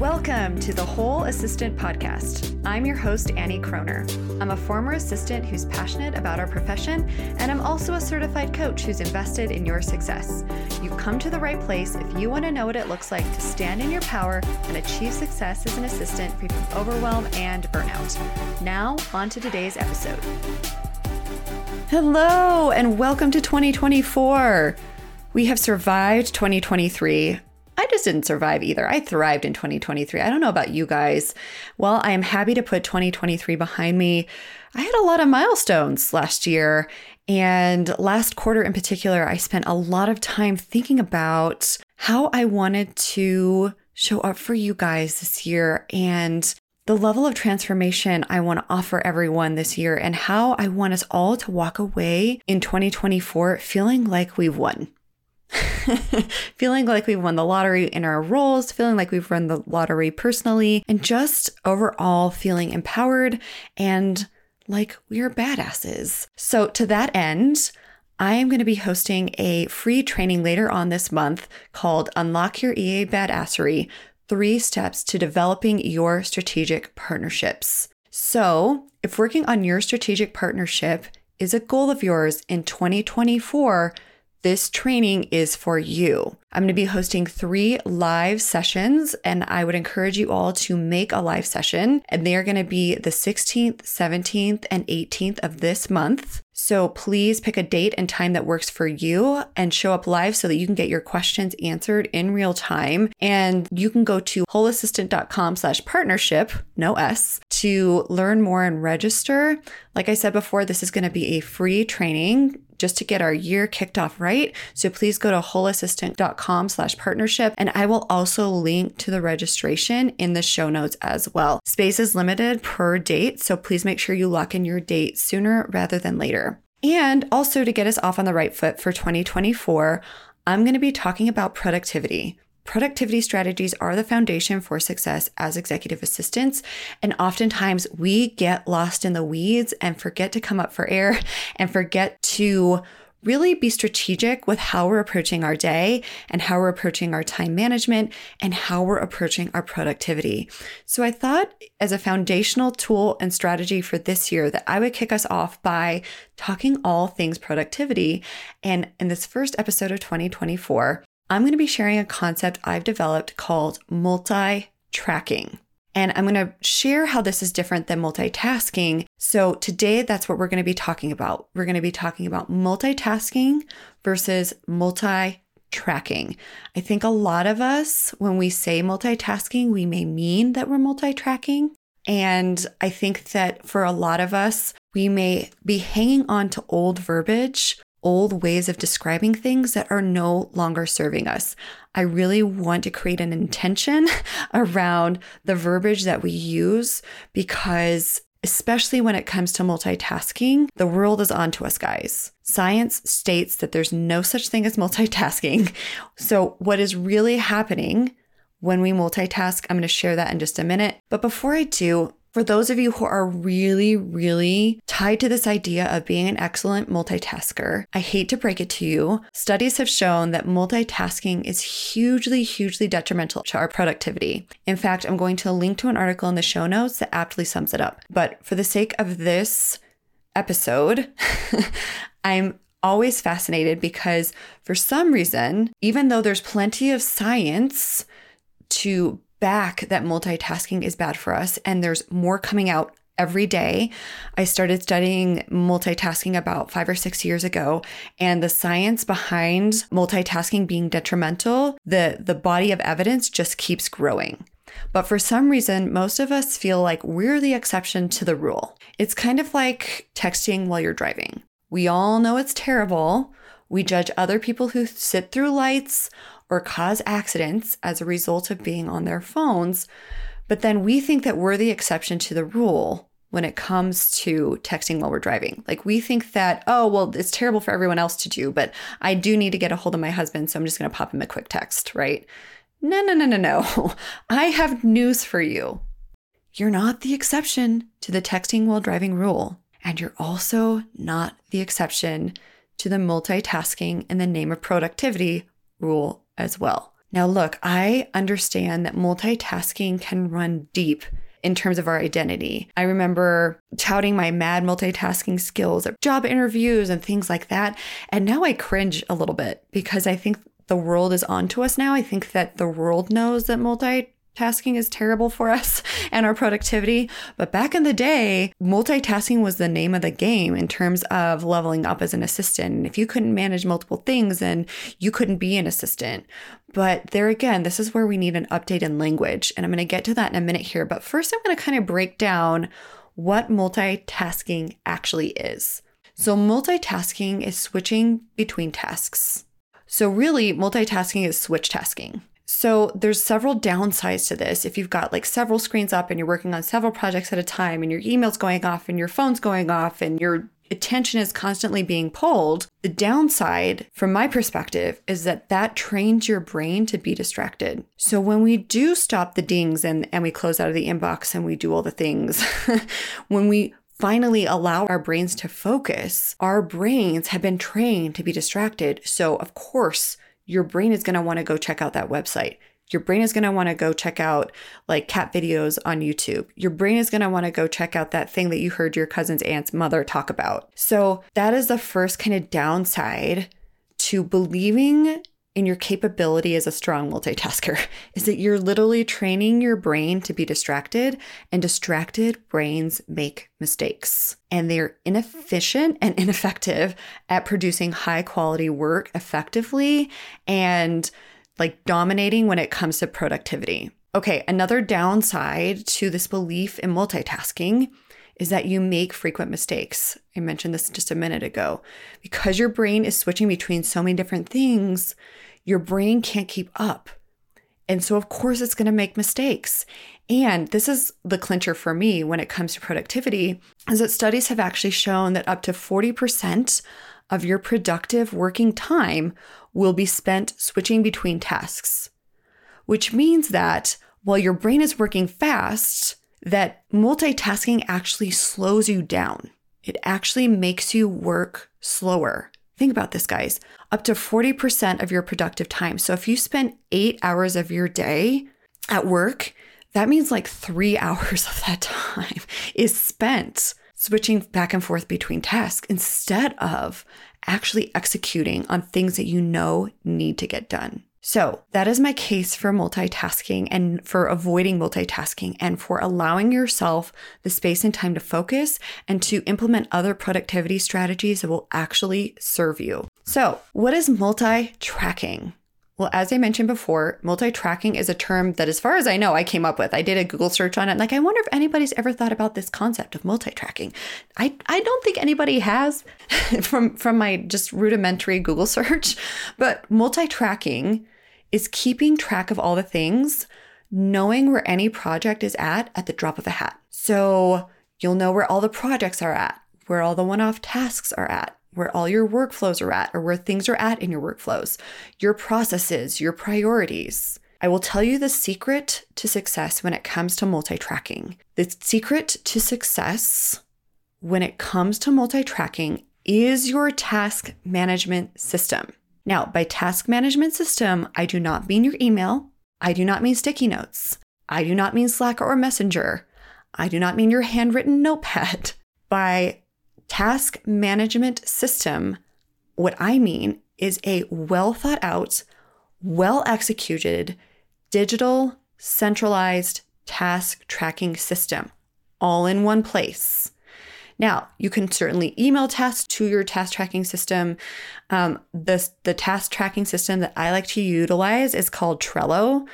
Welcome to the Whole Assistant Podcast. I'm your host, Annie Kroner. I'm a former assistant who's passionate about our profession, and I'm also a certified coach who's invested in your success. You've come to the right place if you want to know what it looks like to stand in your power and achieve success as an assistant free from overwhelm and burnout. Now, on to today's episode. Hello, and welcome to 2024. We have survived 2023. I just didn't survive either. I thrived in 2023. I don't know about you guys. Well, I am happy to put 2023 behind me. I had a lot of milestones last year. And last quarter in particular, I spent a lot of time thinking about how I wanted to show up for you guys this year and the level of transformation I want to offer everyone this year and how I want us all to walk away in 2024 feeling like we've won. feeling like we've won the lottery in our roles, feeling like we've run the lottery personally, and just overall feeling empowered and like we're badasses. So, to that end, I am going to be hosting a free training later on this month called Unlock Your EA Badassery Three Steps to Developing Your Strategic Partnerships. So, if working on your strategic partnership is a goal of yours in 2024, this training is for you. I'm going to be hosting three live sessions, and I would encourage you all to make a live session. And they are going to be the 16th, 17th, and 18th of this month. So please pick a date and time that works for you and show up live so that you can get your questions answered in real time. And you can go to wholeassistant.com slash partnership, no S, to learn more and register. Like I said before, this is going to be a free training just to get our year kicked off right. So please go to wholeassistant.com slash partnership. And I will also link to the registration in the show notes as well. Space is limited per date. So please make sure you lock in your date sooner rather than later. And also to get us off on the right foot for 2024, I'm going to be talking about productivity. Productivity strategies are the foundation for success as executive assistants. And oftentimes we get lost in the weeds and forget to come up for air and forget to really be strategic with how we're approaching our day and how we're approaching our time management and how we're approaching our productivity. So I thought as a foundational tool and strategy for this year that I would kick us off by talking all things productivity. And in this first episode of 2024, I'm going to be sharing a concept I've developed called multi tracking. And I'm going to share how this is different than multitasking. So, today, that's what we're going to be talking about. We're going to be talking about multitasking versus multi tracking. I think a lot of us, when we say multitasking, we may mean that we're multi tracking. And I think that for a lot of us, we may be hanging on to old verbiage old ways of describing things that are no longer serving us. I really want to create an intention around the verbiage that we use because especially when it comes to multitasking, the world is on to us, guys. Science states that there's no such thing as multitasking. So, what is really happening when we multitask, I'm going to share that in just a minute. But before I do, for those of you who are really, really tied to this idea of being an excellent multitasker, I hate to break it to you. Studies have shown that multitasking is hugely, hugely detrimental to our productivity. In fact, I'm going to link to an article in the show notes that aptly sums it up. But for the sake of this episode, I'm always fascinated because for some reason, even though there's plenty of science to back that multitasking is bad for us and there's more coming out every day. I started studying multitasking about five or six years ago, and the science behind multitasking being detrimental, the, the body of evidence just keeps growing. But for some reason, most of us feel like we're the exception to the rule. It's kind of like texting while you're driving. We all know it's terrible. We judge other people who sit through lights or cause accidents as a result of being on their phones. But then we think that we're the exception to the rule when it comes to texting while we're driving. Like we think that, oh, well, it's terrible for everyone else to do, but I do need to get a hold of my husband, so I'm just going to pop him a quick text, right? No, no, no, no, no. I have news for you. You're not the exception to the texting while driving rule. And you're also not the exception to the multitasking in the name of productivity rule as well. Now, look, I understand that multitasking can run deep in terms of our identity. I remember touting my mad multitasking skills at job interviews and things like that. And now I cringe a little bit because I think the world is onto us now. I think that the world knows that multi Tasking is terrible for us and our productivity. But back in the day, multitasking was the name of the game in terms of leveling up as an assistant. And if you couldn't manage multiple things, then you couldn't be an assistant. But there again, this is where we need an update in language. And I'm going to get to that in a minute here. But first, I'm going to kind of break down what multitasking actually is. So, multitasking is switching between tasks. So, really, multitasking is switch tasking. So there's several downsides to this. If you've got like several screens up and you're working on several projects at a time and your email's going off and your phone's going off and your attention is constantly being pulled, the downside from my perspective is that that trains your brain to be distracted. So when we do stop the dings and and we close out of the inbox and we do all the things, when we finally allow our brains to focus, our brains have been trained to be distracted. So of course, your brain is going to want to go check out that website. Your brain is going to want to go check out like cat videos on YouTube. Your brain is going to want to go check out that thing that you heard your cousin's aunt's mother talk about. So, that is the first kind of downside to believing in your capability as a strong multitasker is that you're literally training your brain to be distracted, and distracted brains make mistakes. And they're inefficient and ineffective at producing high quality work effectively and like dominating when it comes to productivity. Okay, another downside to this belief in multitasking is that you make frequent mistakes. I mentioned this just a minute ago. Because your brain is switching between so many different things, your brain can't keep up. And so, of course, it's going to make mistakes. And this is the clincher for me when it comes to productivity is that studies have actually shown that up to 40% of your productive working time will be spent switching between tasks, which means that while your brain is working fast, that multitasking actually slows you down. It actually makes you work slower. Think about this, guys. Up to 40% of your productive time. So if you spend eight hours of your day at work, that means like three hours of that time is spent switching back and forth between tasks instead of actually executing on things that you know need to get done. So, that is my case for multitasking and for avoiding multitasking and for allowing yourself the space and time to focus and to implement other productivity strategies that will actually serve you. So, what is multi tracking? Well, as I mentioned before, multi tracking is a term that, as far as I know, I came up with. I did a Google search on it. Like, I wonder if anybody's ever thought about this concept of multi tracking. I, I don't think anybody has from, from my just rudimentary Google search, but multi tracking is keeping track of all the things, knowing where any project is at at the drop of a hat. So you'll know where all the projects are at, where all the one off tasks are at, where all your workflows are at, or where things are at in your workflows, your processes, your priorities. I will tell you the secret to success when it comes to multi tracking. The secret to success when it comes to multi tracking is your task management system. Now, by task management system, I do not mean your email. I do not mean sticky notes. I do not mean Slack or Messenger. I do not mean your handwritten notepad. By task management system, what I mean is a well thought out, well executed, digital, centralized task tracking system, all in one place. Now, you can certainly email tasks to your task tracking system. Um, the, the task tracking system that I like to utilize is called Trello.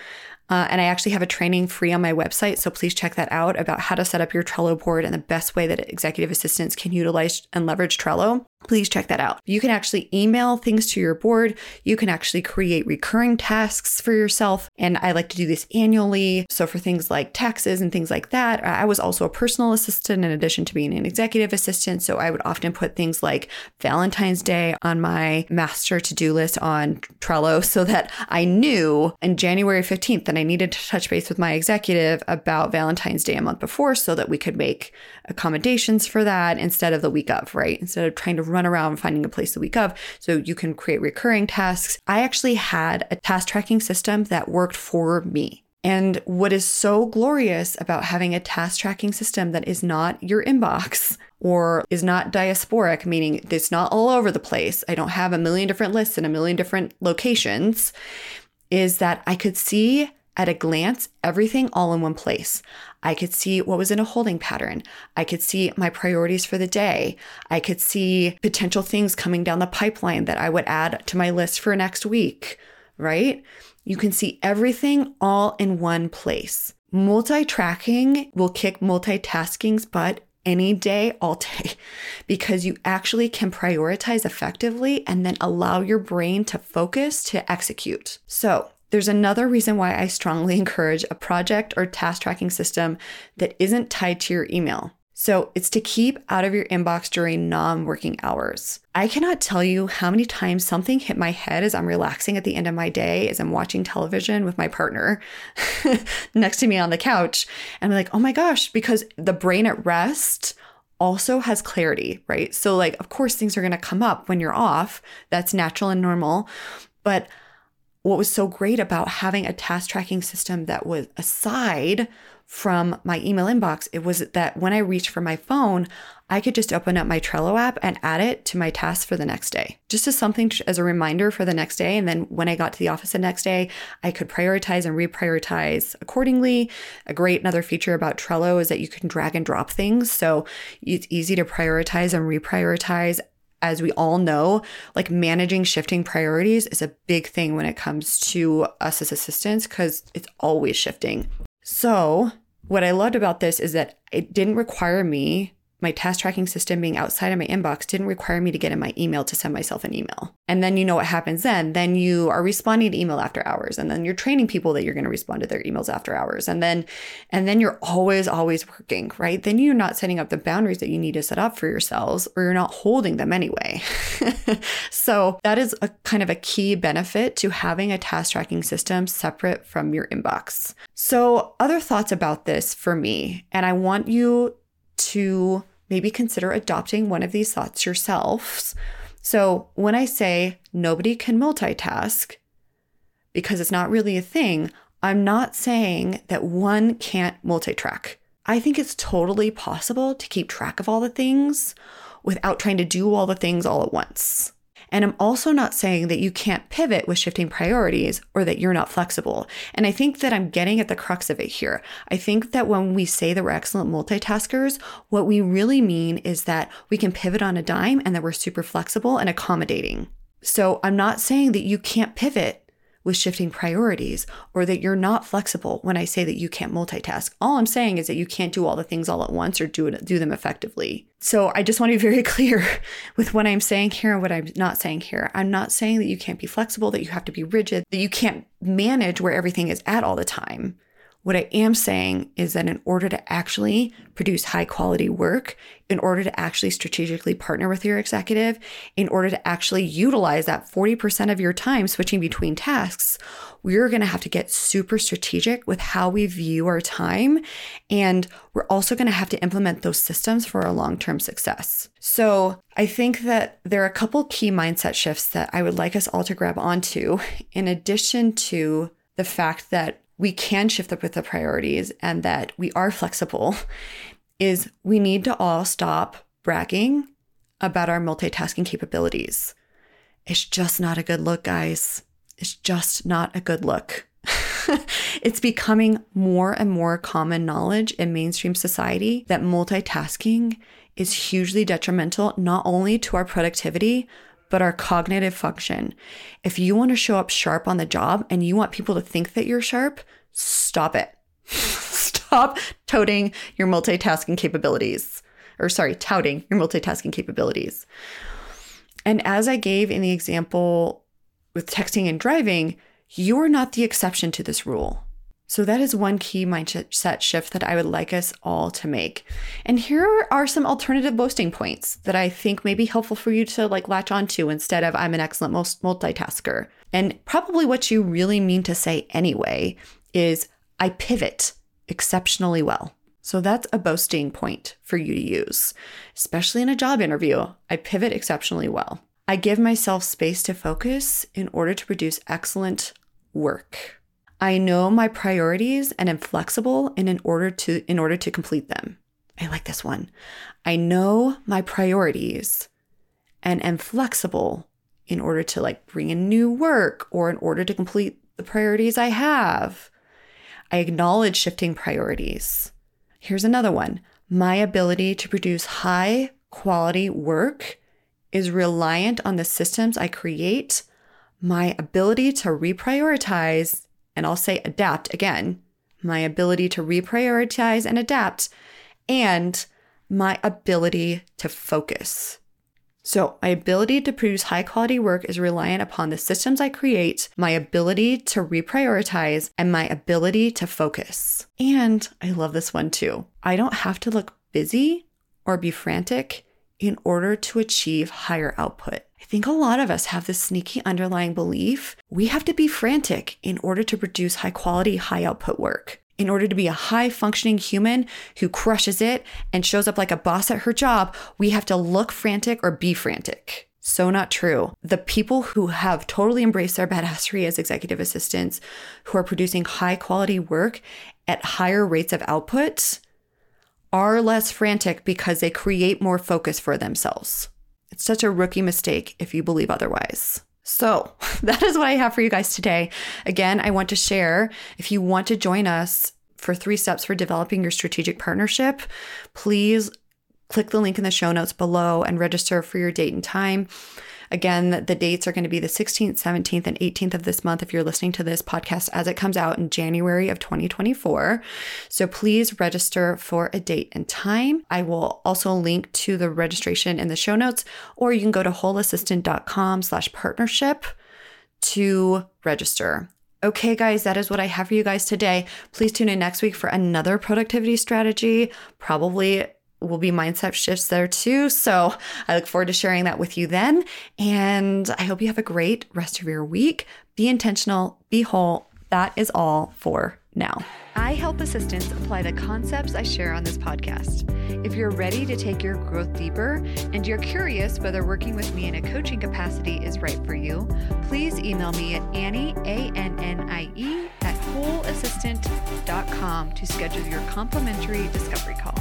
Uh, and I actually have a training free on my website. So please check that out about how to set up your Trello board and the best way that executive assistants can utilize and leverage Trello please check that out. You can actually email things to your board. You can actually create recurring tasks for yourself. And I like to do this annually. So, for things like taxes and things like that, I was also a personal assistant in addition to being an executive assistant. So, I would often put things like Valentine's Day on my master to do list on Trello so that I knew on January 15th that I needed to touch base with my executive about Valentine's Day a month before so that we could make accommodations for that instead of the week of, right? Instead of trying to run around finding a place the week of. So you can create recurring tasks. I actually had a task tracking system that worked for me. And what is so glorious about having a task tracking system that is not your inbox or is not diasporic, meaning it's not all over the place. I don't have a million different lists in a million different locations, is that I could see at a glance everything all in one place. I could see what was in a holding pattern. I could see my priorities for the day. I could see potential things coming down the pipeline that I would add to my list for next week, right? You can see everything all in one place. Multi tracking will kick multitasking's butt any day, all day, because you actually can prioritize effectively and then allow your brain to focus to execute. So, there's another reason why I strongly encourage a project or task tracking system that isn't tied to your email. So it's to keep out of your inbox during non working hours. I cannot tell you how many times something hit my head as I'm relaxing at the end of my day, as I'm watching television with my partner next to me on the couch. And I'm like, oh my gosh, because the brain at rest also has clarity, right? So, like, of course, things are going to come up when you're off. That's natural and normal. But what was so great about having a task tracking system that was aside from my email inbox, it was that when I reached for my phone, I could just open up my Trello app and add it to my tasks for the next day, just as something as a reminder for the next day. And then when I got to the office the next day, I could prioritize and reprioritize accordingly. A great another feature about Trello is that you can drag and drop things. So it's easy to prioritize and reprioritize as we all know, like managing shifting priorities is a big thing when it comes to us as assistants because it's always shifting. So, what I loved about this is that it didn't require me my task tracking system being outside of my inbox didn't require me to get in my email to send myself an email. And then you know what happens then. Then you are responding to email after hours and then you're training people that you're going to respond to their emails after hours. And then and then you're always always working, right? Then you're not setting up the boundaries that you need to set up for yourselves or you're not holding them anyway. so, that is a kind of a key benefit to having a task tracking system separate from your inbox. So, other thoughts about this for me, and I want you to maybe consider adopting one of these thoughts yourselves. So, when I say nobody can multitask because it's not really a thing, I'm not saying that one can't multitrack. I think it's totally possible to keep track of all the things without trying to do all the things all at once. And I'm also not saying that you can't pivot with shifting priorities or that you're not flexible. And I think that I'm getting at the crux of it here. I think that when we say that we're excellent multitaskers, what we really mean is that we can pivot on a dime and that we're super flexible and accommodating. So I'm not saying that you can't pivot with shifting priorities or that you're not flexible when I say that you can't multitask. All I'm saying is that you can't do all the things all at once or do it, do them effectively. So I just want to be very clear with what I'm saying here and what I'm not saying here. I'm not saying that you can't be flexible, that you have to be rigid, that you can't manage where everything is at all the time. What I am saying is that in order to actually produce high quality work, in order to actually strategically partner with your executive, in order to actually utilize that 40% of your time switching between tasks, we're going to have to get super strategic with how we view our time. And we're also going to have to implement those systems for our long term success. So I think that there are a couple key mindset shifts that I would like us all to grab onto, in addition to the fact that we can shift up with the priorities and that we are flexible is we need to all stop bragging about our multitasking capabilities. It's just not a good look, guys. It's just not a good look. it's becoming more and more common knowledge in mainstream society that multitasking is hugely detrimental not only to our productivity, but our cognitive function. If you want to show up sharp on the job and you want people to think that you're sharp, stop it. stop toting your multitasking capabilities. Or, sorry, touting your multitasking capabilities. And as I gave in the example with texting and driving, you are not the exception to this rule. So that is one key mindset shift that I would like us all to make. And here are some alternative boasting points that I think may be helpful for you to like latch onto instead of I'm an excellent multitasker. And probably what you really mean to say anyway is I pivot exceptionally well. So that's a boasting point for you to use, especially in a job interview. I pivot exceptionally well. I give myself space to focus in order to produce excellent work. I know my priorities and am flexible in, in order to in order to complete them. I like this one. I know my priorities and am flexible in order to like bring in new work or in order to complete the priorities I have. I acknowledge shifting priorities. Here's another one. My ability to produce high quality work is reliant on the systems I create, my ability to reprioritize, and I'll say adapt again, my ability to reprioritize and adapt, and my ability to focus. So, my ability to produce high quality work is reliant upon the systems I create, my ability to reprioritize, and my ability to focus. And I love this one too. I don't have to look busy or be frantic in order to achieve higher output. I think a lot of us have this sneaky underlying belief we have to be frantic in order to produce high quality, high output work in order to be a high functioning human who crushes it and shows up like a boss at her job, we have to look frantic or be frantic. So not true. The people who have totally embraced their badassery as executive assistants, who are producing high quality work at higher rates of output, are less frantic because they create more focus for themselves. It's such a rookie mistake if you believe otherwise. So, that is what I have for you guys today. Again, I want to share if you want to join us for three steps for developing your strategic partnership, please click the link in the show notes below and register for your date and time. Again, the dates are going to be the 16th, 17th, and 18th of this month if you're listening to this podcast as it comes out in January of 2024. So please register for a date and time. I will also link to the registration in the show notes, or you can go to wholeassistant.com slash partnership to register. Okay, guys, that is what I have for you guys today. Please tune in next week for another productivity strategy, probably will be mindset shifts there too. So I look forward to sharing that with you then. And I hope you have a great rest of your week. Be intentional, be whole. That is all for now. I help assistants apply the concepts I share on this podcast. If you're ready to take your growth deeper and you're curious whether working with me in a coaching capacity is right for you, please email me at Annie, A N N I E, at wholeassistant.com to schedule your complimentary discovery call.